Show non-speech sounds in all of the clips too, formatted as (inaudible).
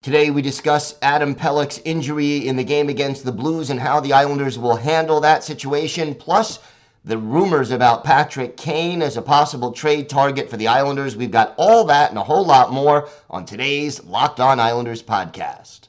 Today we discuss Adam Pelech's injury in the game against the Blues and how the Islanders will handle that situation, plus the rumors about Patrick Kane as a possible trade target for the Islanders. We've got all that and a whole lot more on today's Locked On Islanders podcast.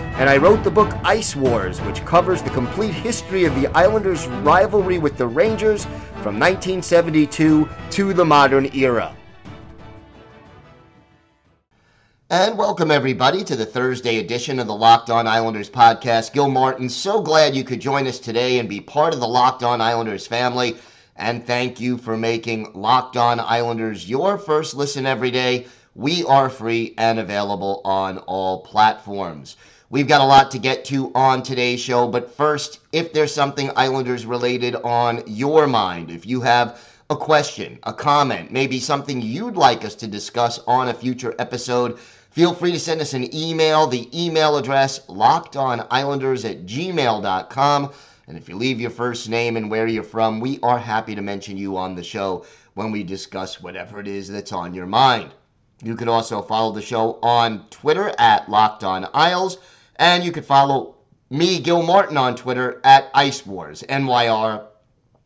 and I wrote the book Ice Wars, which covers the complete history of the Islanders' rivalry with the Rangers from 1972 to the modern era. And welcome, everybody, to the Thursday edition of the Locked On Islanders podcast. Gil Martin, so glad you could join us today and be part of the Locked On Islanders family. And thank you for making Locked On Islanders your first listen every day. We are free and available on all platforms. We've got a lot to get to on today's show, but first, if there's something Islanders related on your mind, if you have a question, a comment, maybe something you'd like us to discuss on a future episode, feel free to send us an email. The email address, lockedonislanders at gmail.com. And if you leave your first name and where you're from, we are happy to mention you on the show when we discuss whatever it is that's on your mind. You can also follow the show on Twitter at Locked On Isles, and you could follow me, Gil Martin, on Twitter at Ice Wars, NYR,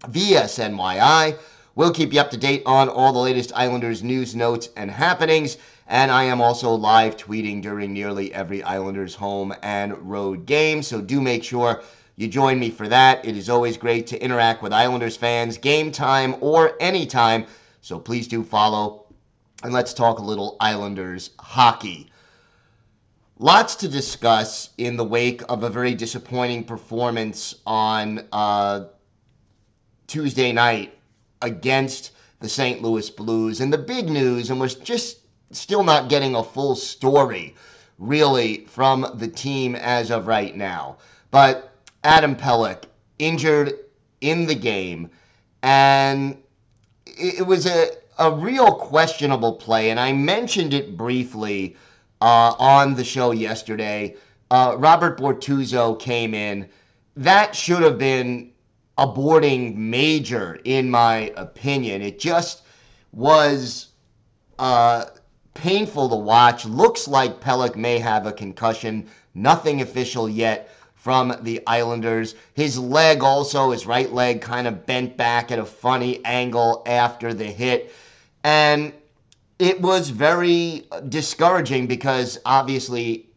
VSNYI. We'll keep you up to date on all the latest Islanders news, notes, and happenings. And I am also live tweeting during nearly every Islanders home and road game. So do make sure you join me for that. It is always great to interact with Islanders fans, game time or anytime. So please do follow. And let's talk a little Islanders hockey. Lots to discuss in the wake of a very disappointing performance on uh, Tuesday night against the St. Louis Blues. And the big news, and was just still not getting a full story really from the team as of right now. But Adam Pelech injured in the game, and it was a, a real questionable play. And I mentioned it briefly uh, on the show yesterday. Uh, Robert Bortuzzo came in. That should have been a boarding major, in my opinion. It just was uh, painful to watch. Looks like Pelech may have a concussion. Nothing official yet from the Islanders. His leg also, his right leg, kind of bent back at a funny angle after the hit. And it was very uh, discouraging because obviously,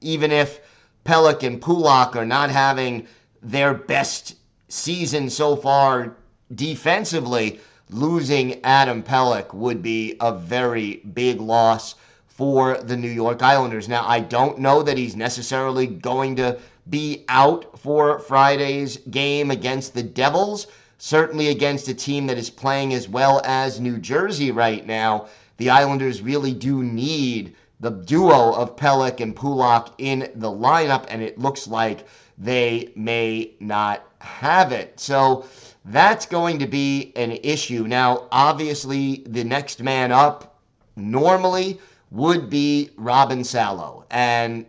even if Pelech and Pulock are not having their best season so far defensively, losing Adam Pelech would be a very big loss for the New York Islanders. Now, I don't know that he's necessarily going to be out for Friday's game against the Devils, certainly against a team that is playing as well as New Jersey right now. The Islanders really do need the duo of Pelech and Pulock in the lineup, and it looks like they may not have it. So that's going to be an issue. Now, obviously, the next man up normally would be Robin Salo. And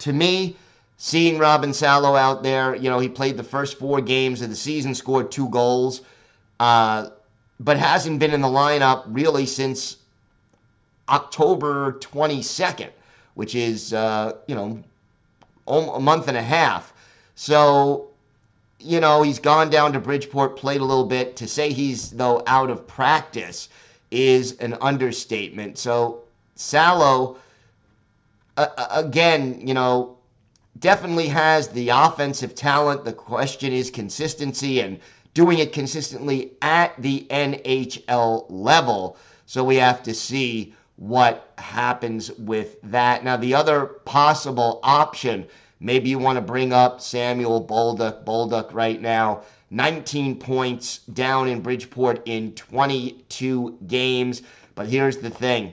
to me, seeing Robin Salo out there, you know, he played the first four games of the season, scored two goals, uh, but hasn't been in the lineup really since October 22nd, which is, uh, you know, a month and a half. So, you know, he's gone down to Bridgeport, played a little bit. To say he's, though, out of practice is an understatement. So, Salo, uh, again, you know, definitely has the offensive talent. The question is consistency and doing it consistently at the NHL level. So we have to see what happens with that. Now, the other possible option, maybe you want to bring up Samuel Bolduc. Bolduc right now, 19 points down in Bridgeport in 22 games. But here's the thing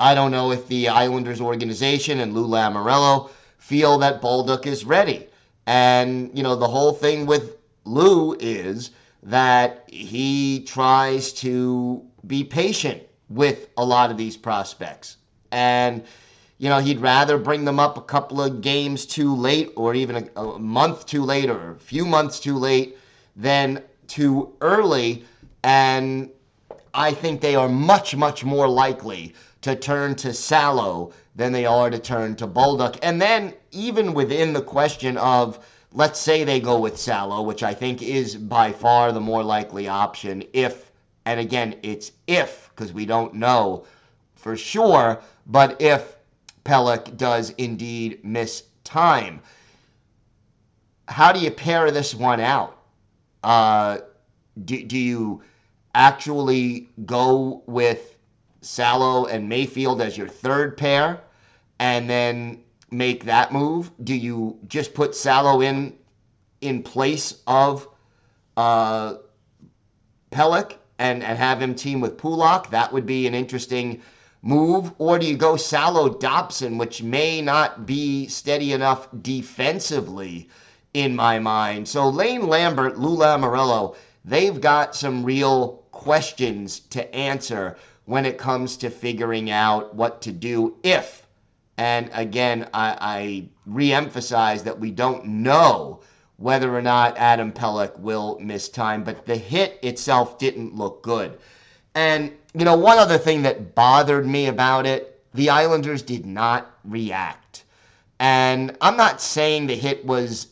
I don't know if the Islanders organization and Lou Lamoriello feel that Bolduc is ready. And, you know, the whole thing with Lou is that he tries to be patient with a lot of these prospects. And, you know, he'd rather bring them up a couple of games too late or even a, a month too late or a few months too late than too early. And I think they are much, much more likely to turn to Salo than they are to turn to Bolduc. And then, even within the question of, let's say they go with Salo, which I think is by far the more likely option, if, and again, it's if, because we don't know for sure, but if Pelech does indeed miss time. How do you pair this one out? Uh, do, do you actually go with Salo and Mayfield as your third pair and then make that move? Do you just put Salo in in place of uh, Pelech and, and have him team with Pulock? That would be an interesting move. Or do you go Salo Dobson, which may not be steady enough defensively in my mind? So Lane Lambert, Lou Lamoriello, they've got some real questions to answer when it comes to figuring out what to do if, and again, I, I re-emphasize that we don't know whether or not Adam Pelech will miss time, but the hit itself didn't look good. And, you know, one other thing that bothered me about it, the Islanders did not react. And I'm not saying the hit was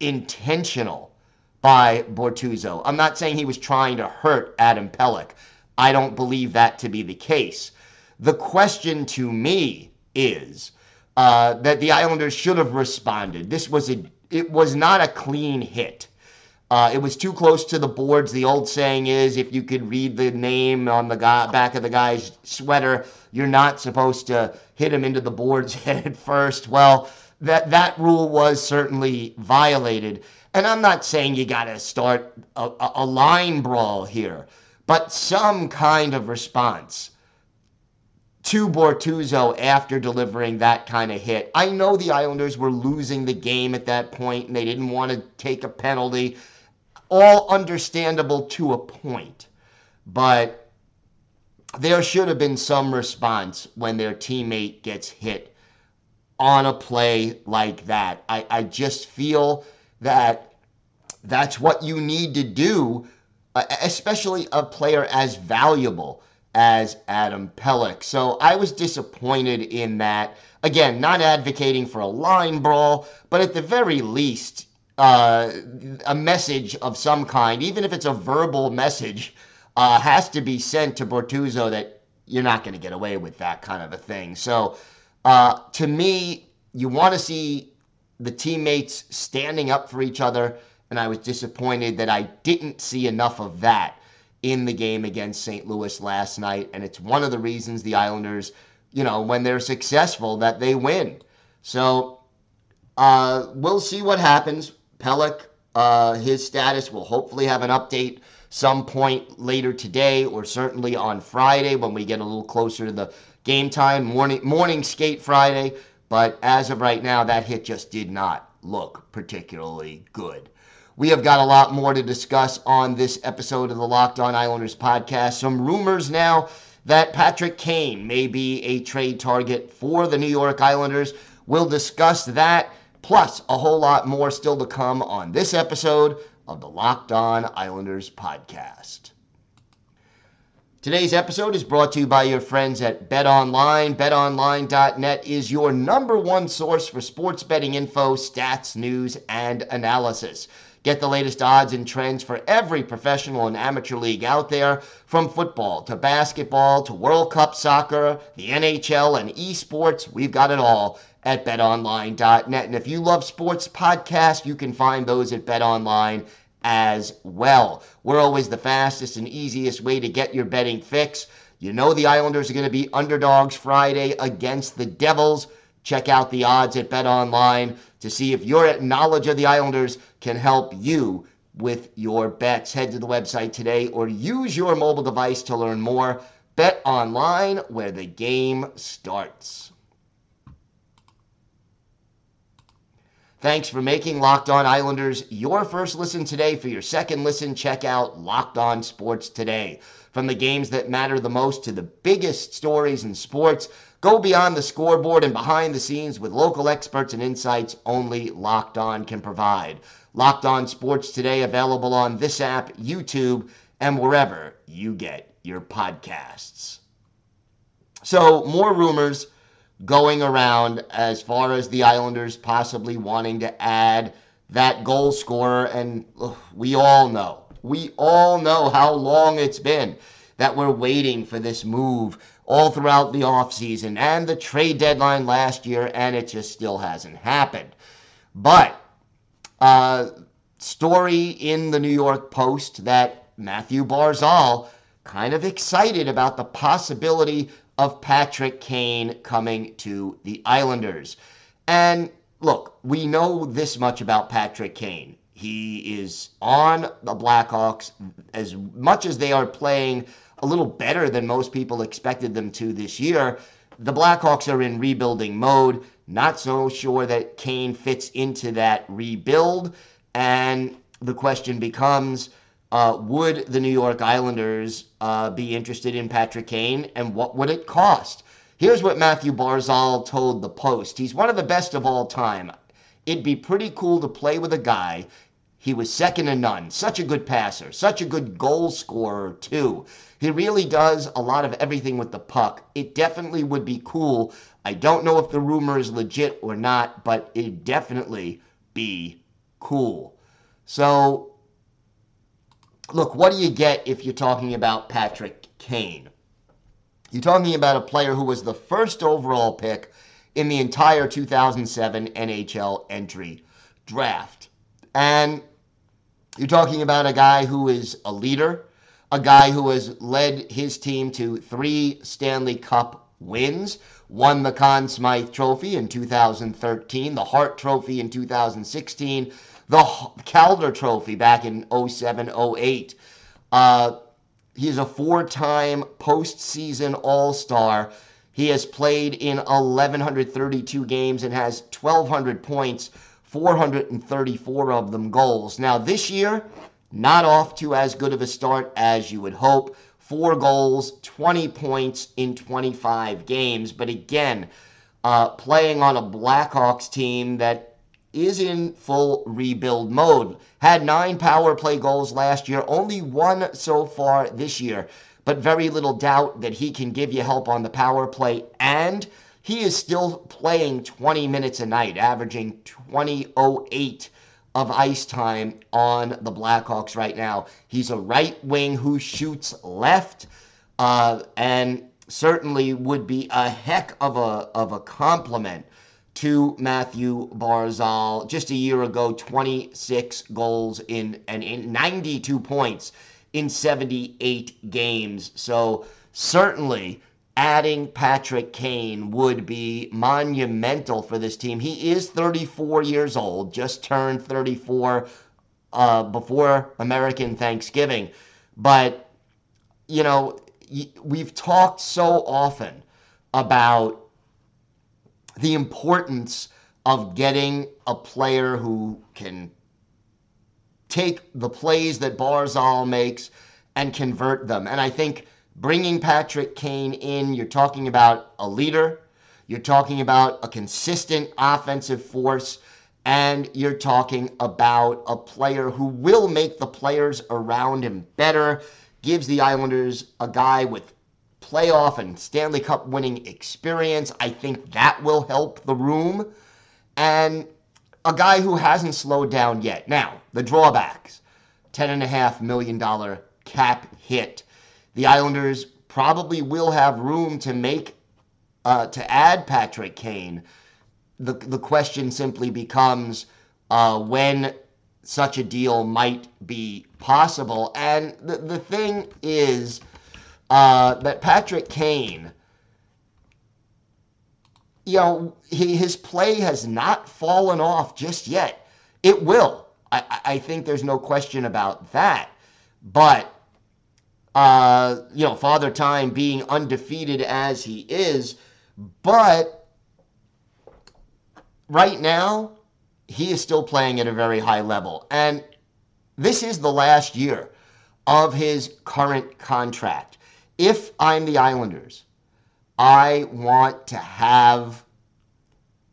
intentional by Bortuzzo. I'm not saying he was trying to hurt Adam Pelech. I don't believe that to be the case. The question to me is uh, that the Islanders should have responded. This was a it was not a clean hit. Uh, it was too close to the boards. The old saying is, if you could read the name on the guy, back of the guy's sweater, you're not supposed to hit him into the boards (laughs) head first. Well, that that rule was certainly violated. And I'm not saying you got to start a, a line brawl here but some kind of response to Bortuzzo after delivering that kind of hit. I know the Islanders were losing the game at that point and they didn't want to take a penalty. All understandable to a point. But there should have been some response when their teammate gets hit on a play like that. I, I just feel that that's what you need to do uh, especially a player as valuable as Adam Pelech. So I was disappointed in that. Again, not advocating for a line brawl, but at the very least, uh, a message of some kind, even if it's a verbal message, uh, has to be sent to Bortuzzo that you're not going to get away with that kind of a thing. So uh, to me, you want to see the teammates standing up for each other and I was disappointed that I didn't see enough of that in the game against St. Louis last night. And it's one of the reasons the Islanders, you know, when they're successful, that they win. So uh, we'll see what happens. Pelech, uh, his status, will hopefully have an update some point later today or certainly on Friday when we get a little closer to the game time, morning, morning skate Friday. But as of right now, that hit just did not look particularly good. We have got a lot more to discuss on this episode of the Locked On Islanders podcast. Some rumors now that Patrick Kane may be a trade target for the New York Islanders. We'll discuss that, plus a whole lot more still to come on this episode of the Locked On Islanders podcast. Today's episode is brought to you by your friends at BetOnline. BetOnline.net is your number one source for sports betting info, stats, news, and analysis. Get the latest odds and trends for every professional and amateur league out there, from football to basketball to World Cup soccer, the NHL, and esports. We've got it all at betonline.net. And if you love sports podcasts, you can find those at betonline as well. We're always the fastest and easiest way to get your betting fix. You know the Islanders are going to be underdogs Friday against the Devils. Check out the odds at Bet Online to see if your knowledge of the Islanders can help you with your bets. Head to the website today or use your mobile device to learn more. Bet Online, where the game starts. Thanks for making Locked On Islanders your first listen today. For your second listen, check out Locked On Sports Today. From the games that matter the most to the biggest stories in sports, go beyond the scoreboard and behind the scenes with local experts and insights only Locked On can provide. Locked On Sports Today available on this app, YouTube, and wherever you get your podcasts. So, more rumors going around as far as the Islanders possibly wanting to add that goal scorer. And we all know, we all know how long it's been that we're waiting for this move all throughout the offseason and the trade deadline last year, and it just still hasn't happened. But, uh, story in the New York Post that Matthew Barzal kind of excited about the possibility of Patrick Kane coming to the Islanders. And look, we know this much about Patrick Kane. He is on the Blackhawks as much as they are playing a little better than most people expected them to this year. The Blackhawks are in rebuilding mode. Not so sure that Kane fits into that rebuild. And the question becomes uh, would the New York Islanders uh, be interested in Patrick Kane and what would it cost? Here's what Matthew Barzal told the Post. He's one of the best of all time. It'd be pretty cool to play with a guy. He was second to none. Such a good passer, such a good goal scorer, too. He really does a lot of everything with the puck. It definitely would be cool. I don't know if the rumor is legit or not, but it'd definitely be cool. So look, what do you get if you're talking about Patrick Kane? You're talking about a player who was the first overall pick in the entire 2007 NHL entry draft. And you're talking about a guy who is a leader, a guy who has led his team to three Stanley Cup wins, won the Conn Smythe Trophy in 2013, the Hart Trophy in 2016, the Calder Trophy back in 07 08. Uh, he's a four time postseason All Star. He has played in 1,132 games and has 1,200 points, 434 of them goals. Now, this year, not off to as good of a start as you would hope. Four goals, 20 points in 25 games. But again, uh, playing on a Blackhawks team that is in full rebuild mode. Had nine power play goals last year, only one so far this year, but very little doubt that he can give you help on the power play. And he is still playing 20 minutes a night, averaging 20.08 of ice time on the Blackhawks right now. He's a right wing who shoots left uh, and certainly would be a heck of a, of a compliment to Matthew Barzal. Just a year ago, 26 goals in and in 92 points in 78 games. So certainly adding Patrick Kane would be monumental for this team. He is 34 years old, just turned 34 uh, before American Thanksgiving. But, you know, we've talked so often about the importance of getting a player who can take the plays that Barzal makes and convert them. And I think bringing Patrick Kane in, you're talking about a leader, you're talking about a consistent offensive force, and you're talking about a player who will make the players around him better, gives the Islanders a guy with playoff and Stanley Cup winning experience. I think that will help the room. And a guy who hasn't slowed down yet. Now, the drawbacks $10.5 million cap hit. The Islanders probably will have room to make, uh, to add Patrick Kane. The, the question simply becomes uh, when such a deal might be possible. And the, the thing is uh, that Patrick Kane, you know, he, his play has not fallen off just yet. It will. I, I think there's no question about that. But, uh, you know, Father Time being undefeated as he is, but right now, he is still playing at a very high level. And this is the last year of his current contract. If I'm the Islanders, I want to have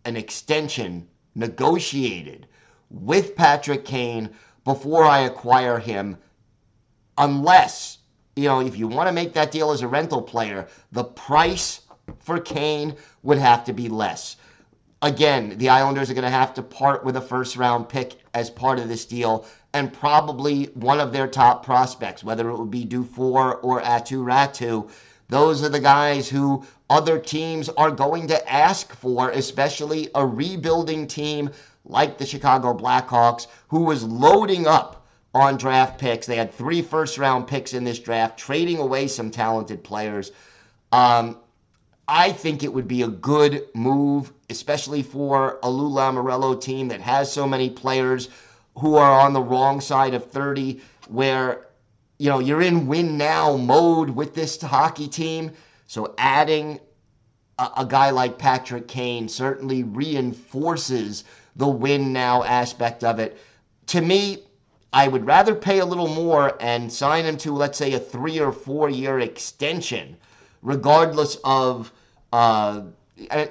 an extension negotiated with Patrick Kane before I acquire him, unless, you know, if you want to make that deal as a rental player, the price for Kane would have to be less again, the Islanders are going to have to part with a first round pick as part of this deal and probably one of their top prospects, whether it would be Dufour or Aatu Räty. Those are the guys who other teams are going to ask for, especially a rebuilding team like the Chicago Blackhawks, who was loading up on draft picks. They had three first round picks in this draft, trading away some talented players. Um, I think it would be a good move, especially for a Lou Lamoriello team that has so many players who are on the wrong side of 30, where you know you're in win now mode with this hockey team. So adding a, a guy like Patrick Kane certainly reinforces the win now aspect of it. To me, I would rather pay a little more and sign him to, let's say, a three or four year extension regardless of uh,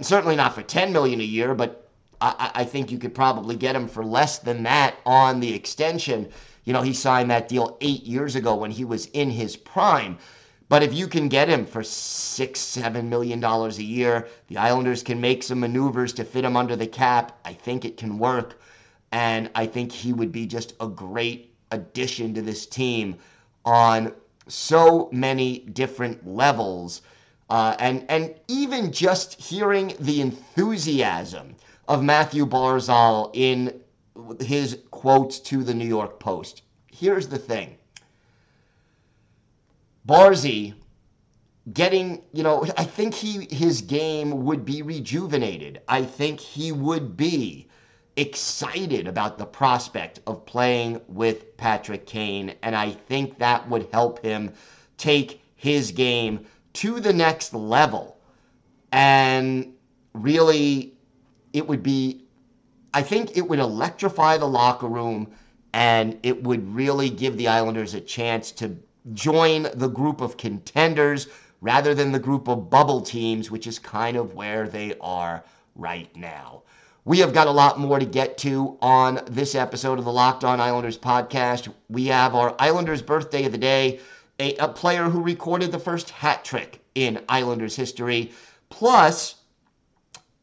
certainly not for 10 million a year, but I, I think you could probably get him for less than that on the extension. You know, he signed that deal eight years ago when he was in his prime. But if you can get him for six, seven million dollars a year, the Islanders can make some maneuvers to fit him under the cap. I think it can work. And I think he would be just a great addition to this team on so many different levels. Uh, and, and even just hearing the enthusiasm of Matthew Barzal in his quotes to the New York Post. Here's the thing Barzy getting, you know, I think he his game would be rejuvenated. I think he would be excited about the prospect of playing with Patrick Kane, and I think that would help him take his game to the next level. And really, it would be, I think it would electrify the locker room and it would really give the Islanders a chance to join the group of contenders rather than the group of bubble teams, which is kind of where they are right now. We have got a lot more to get to on this episode of the Locked On Islanders podcast. We have our Islanders birthday of the day, a, a player who recorded the first hat trick in Islanders history, plus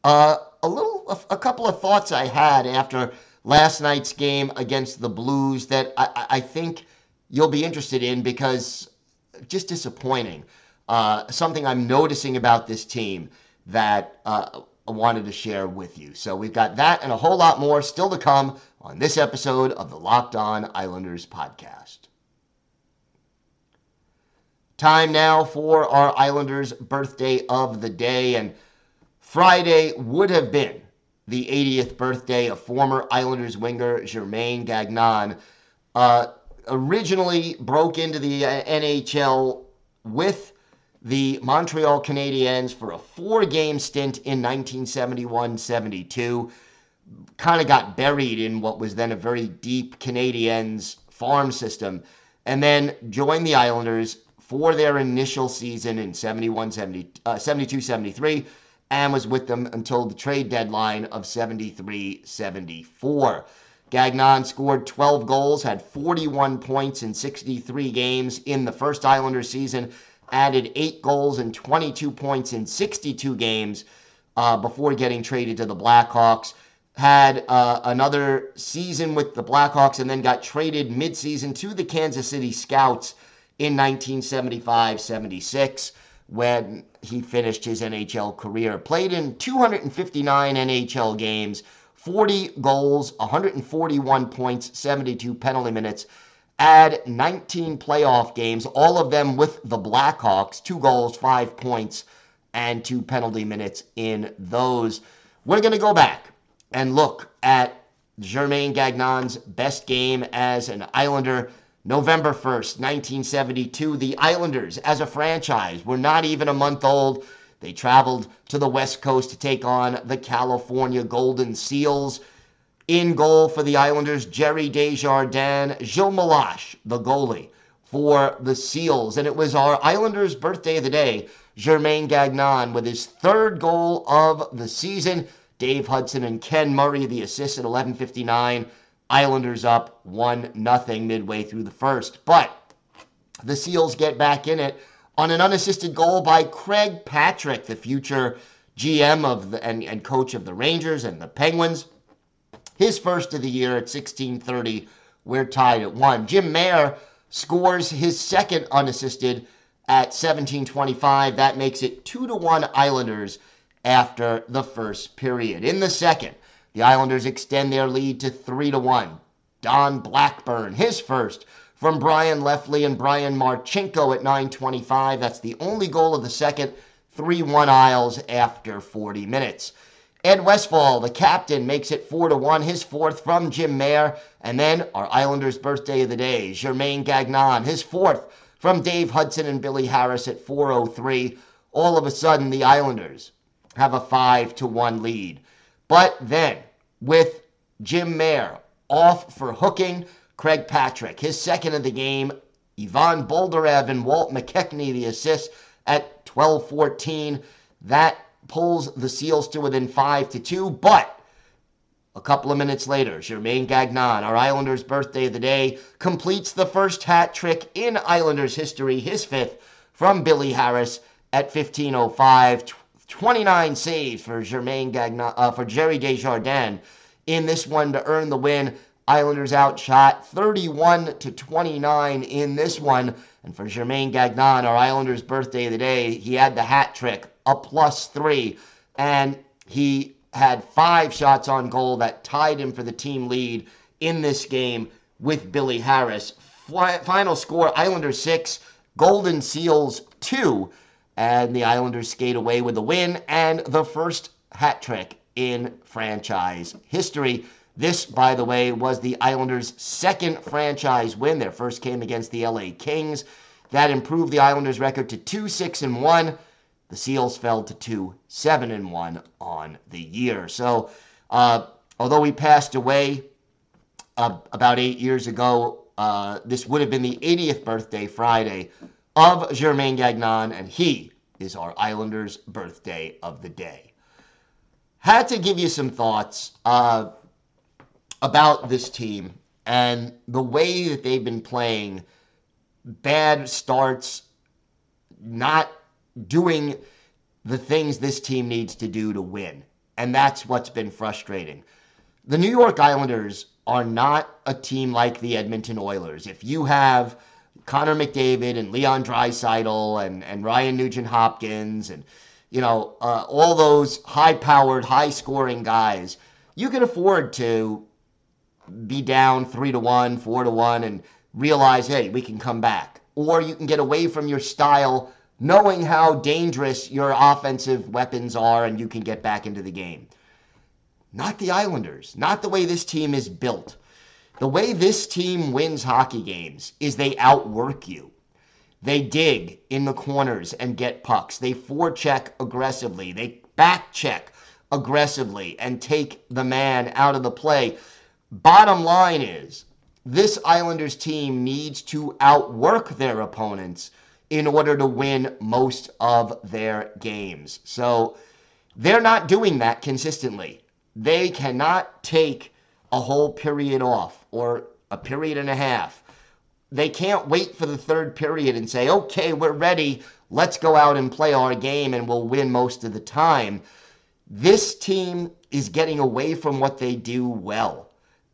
uh, a little, a, a, couple of thoughts I had after last night's game against the Blues that I, I think you'll be interested in because just disappointing. Uh, something I'm noticing about this team that uh, wanted to share with you. So we've got that and a whole lot more still to come on this episode of the Locked On Islanders podcast. Time now for our Islanders' birthday of the day, and Friday would have been the 80th birthday of former Islanders winger Germain Gagnon. Uh, originally broke into the NHL with the Montreal Canadiens for a four game stint in 1971 72. Kind of got buried in what was then a very deep Canadiens farm system, and then joined the Islanders for their initial season in 71 70, uh, 72 73 and was with them until the trade deadline of 73 74. Gagnon scored 12 goals, had 41 points in 63 games in the first Islanders season, added eight goals and 22 points in 62 games uh, before getting traded to the Blackhawks. Had uh, another season with the Blackhawks and then got traded midseason to the Kansas City Scouts in 1975 76 when he finished his NHL career. Played in 259 NHL games 40 goals, 141 points, 72 penalty minutes. Add 19 playoff games, all of them with the Blackhawks, two goals, five points, and two penalty minutes in those. We're going to go back and look at Germain Gagnon's best game as an Islander. November 1st, 1972, the Islanders, as a franchise, were not even a month old. They traveled to the West Coast to take on the California Golden Seals. In goal for the Islanders, Gerry Desjardins, Gilles Meloche, the goalie for the Seals. And it was our Islanders' birthday of the day, Germain Gagnon, with his third goal of the season. Dave Hudson and Ken Murray, the assist at 11:59. Islanders up one nothing midway through the first, but the Seals get back in it on an unassisted goal by Craig Patrick, the future GM of the and, and coach of the Rangers and the Penguins. His first of the year at 16:30. We're tied at one. Jim Mair scores his second unassisted at 17:25. That makes it two to one Islanders after the first period. In the second, the Islanders extend their lead to 3 to 1. Don Blackburn, his first from Bryan Lefley and Brian Marchinko at 9:25. That's the only goal of the second. 3-1 Isles after 40 minutes. Ed Westfall, the captain, makes it 4 to 1, his fourth from Jim Mair. And then our Islanders' birthday of the day, Germain Gagnon, his fourth from Dave Hudson and Billy Harris at 4:03. All of a sudden, the Islanders have a 5 to 1 lead. But then, with Jim Mair off for hooking, Craig Patrick, his second of the game, Ivan Boldirev and Walt McKechnie, the assist at 12-14. That pulls the Seals to within 5 to 2, but a couple of minutes later, Germain Gagnon, our Islanders' birthday of the day, completes the first hat trick in Islanders history, his fifth, from Billy Harris at 15:05. 29 saves for Germain Gagnon, uh, for Gerry Desjardins in this one to earn the win. Islanders outshot 31 to 29 in this one. And for Germain Gagnon, our Islanders' birthday of the day, he had the hat trick, a plus three. And he had five shots on goal that tied him for the team lead in this game with Billy Harris. Final score Islanders 6, Golden Seals 2 and the Islanders skate away with a win and the first hat trick in franchise history. This, by the way, was the Islanders' second franchise win. Their first came against the LA Kings. That improved the Islanders' record to 2 6 and 1. The Seals fell to 2 7 and 1 on the year. So, uh, although he passed away uh, about eight years ago, uh, this would have been the 80th birthday Friday of Germain Gagnon, and he is our Islanders' birthday of the day. Had to give you some thoughts uh, about this team and the way that they've been playing. Bad starts, not doing the things this team needs to do to win. And that's what's been frustrating. The New York Islanders are not a team like the Edmonton Oilers. If you have Connor McDavid and Leon Draisaitl and, and Ryan Nugent Hopkins and, you know, uh, all those high powered, high scoring guys, you can afford to be down three to one, four to one, and realize, hey, we can come back. Or you can get away from your style, knowing how dangerous your offensive weapons are, and you can get back into the game. Not the Islanders, not the way this team is built. The way this team wins hockey games is they outwork you. They dig in the corners and get pucks. They forecheck aggressively. They backcheck aggressively and take the man out of the play. Bottom line is, this Islanders team needs to outwork their opponents in order to win most of their games. So they're not doing that consistently. They cannot take a whole period off or a period and a half. They can't wait for the third period and say, okay, we're ready. Let's go out and play our game and we'll win most of the time. This team is getting away from what they do well.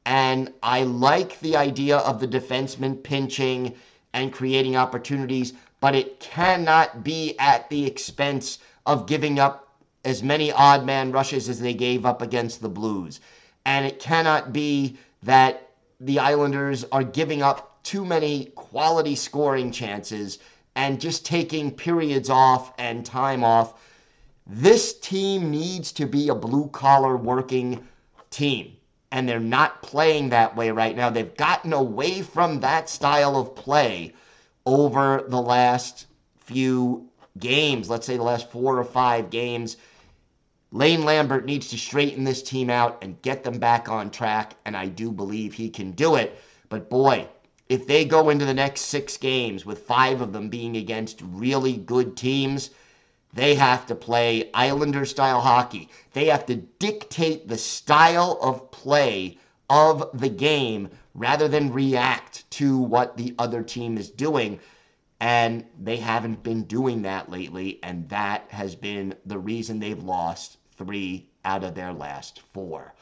And I like the idea of the defenseman pinching and creating opportunities, but it cannot be at the expense of giving up as many odd man rushes as they gave up against the Blues And it cannot be that the Islanders are giving up too many quality scoring chances and just taking periods off and time off. This team needs to be a blue collar working team. And they're not playing that way right now. They've gotten away from that style of play over the last few games, let's say the last four or five games. Lane Lambert needs to straighten this team out and get them back on track, and I do believe he can do it. But boy, if they go into the next six games with five of them being against really good teams, they have to play Islander style hockey. They have to dictate the style of play of the game rather than react to what the other team is doing. And they haven't been doing that lately, and that has been the reason they've lost three out of their last four.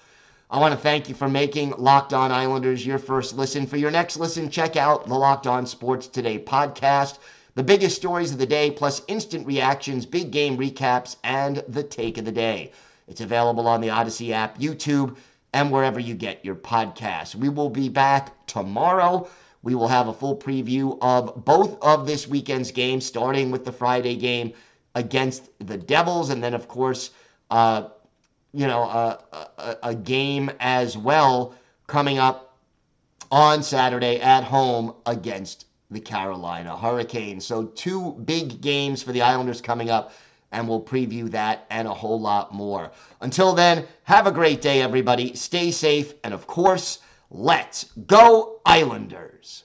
I want to thank you for making Locked On Islanders your first listen. For your next listen, check out the Locked On Sports Today podcast. The biggest stories of the day, plus instant reactions, big game recaps, and the take of the day. It's available on the Odyssey app, YouTube, and wherever you get your podcasts. We will be back tomorrow. We will have a full preview of both of this weekend's games, starting with the Friday game against the Devils, and then, of course, uh, you know, a, a, a game as well coming up on Saturday at home against the Carolina Hurricanes. So, two big games for the Islanders coming up, and we'll preview that and a whole lot more. Until then, have a great day, everybody. Stay safe, and of course, let's go, Islanders.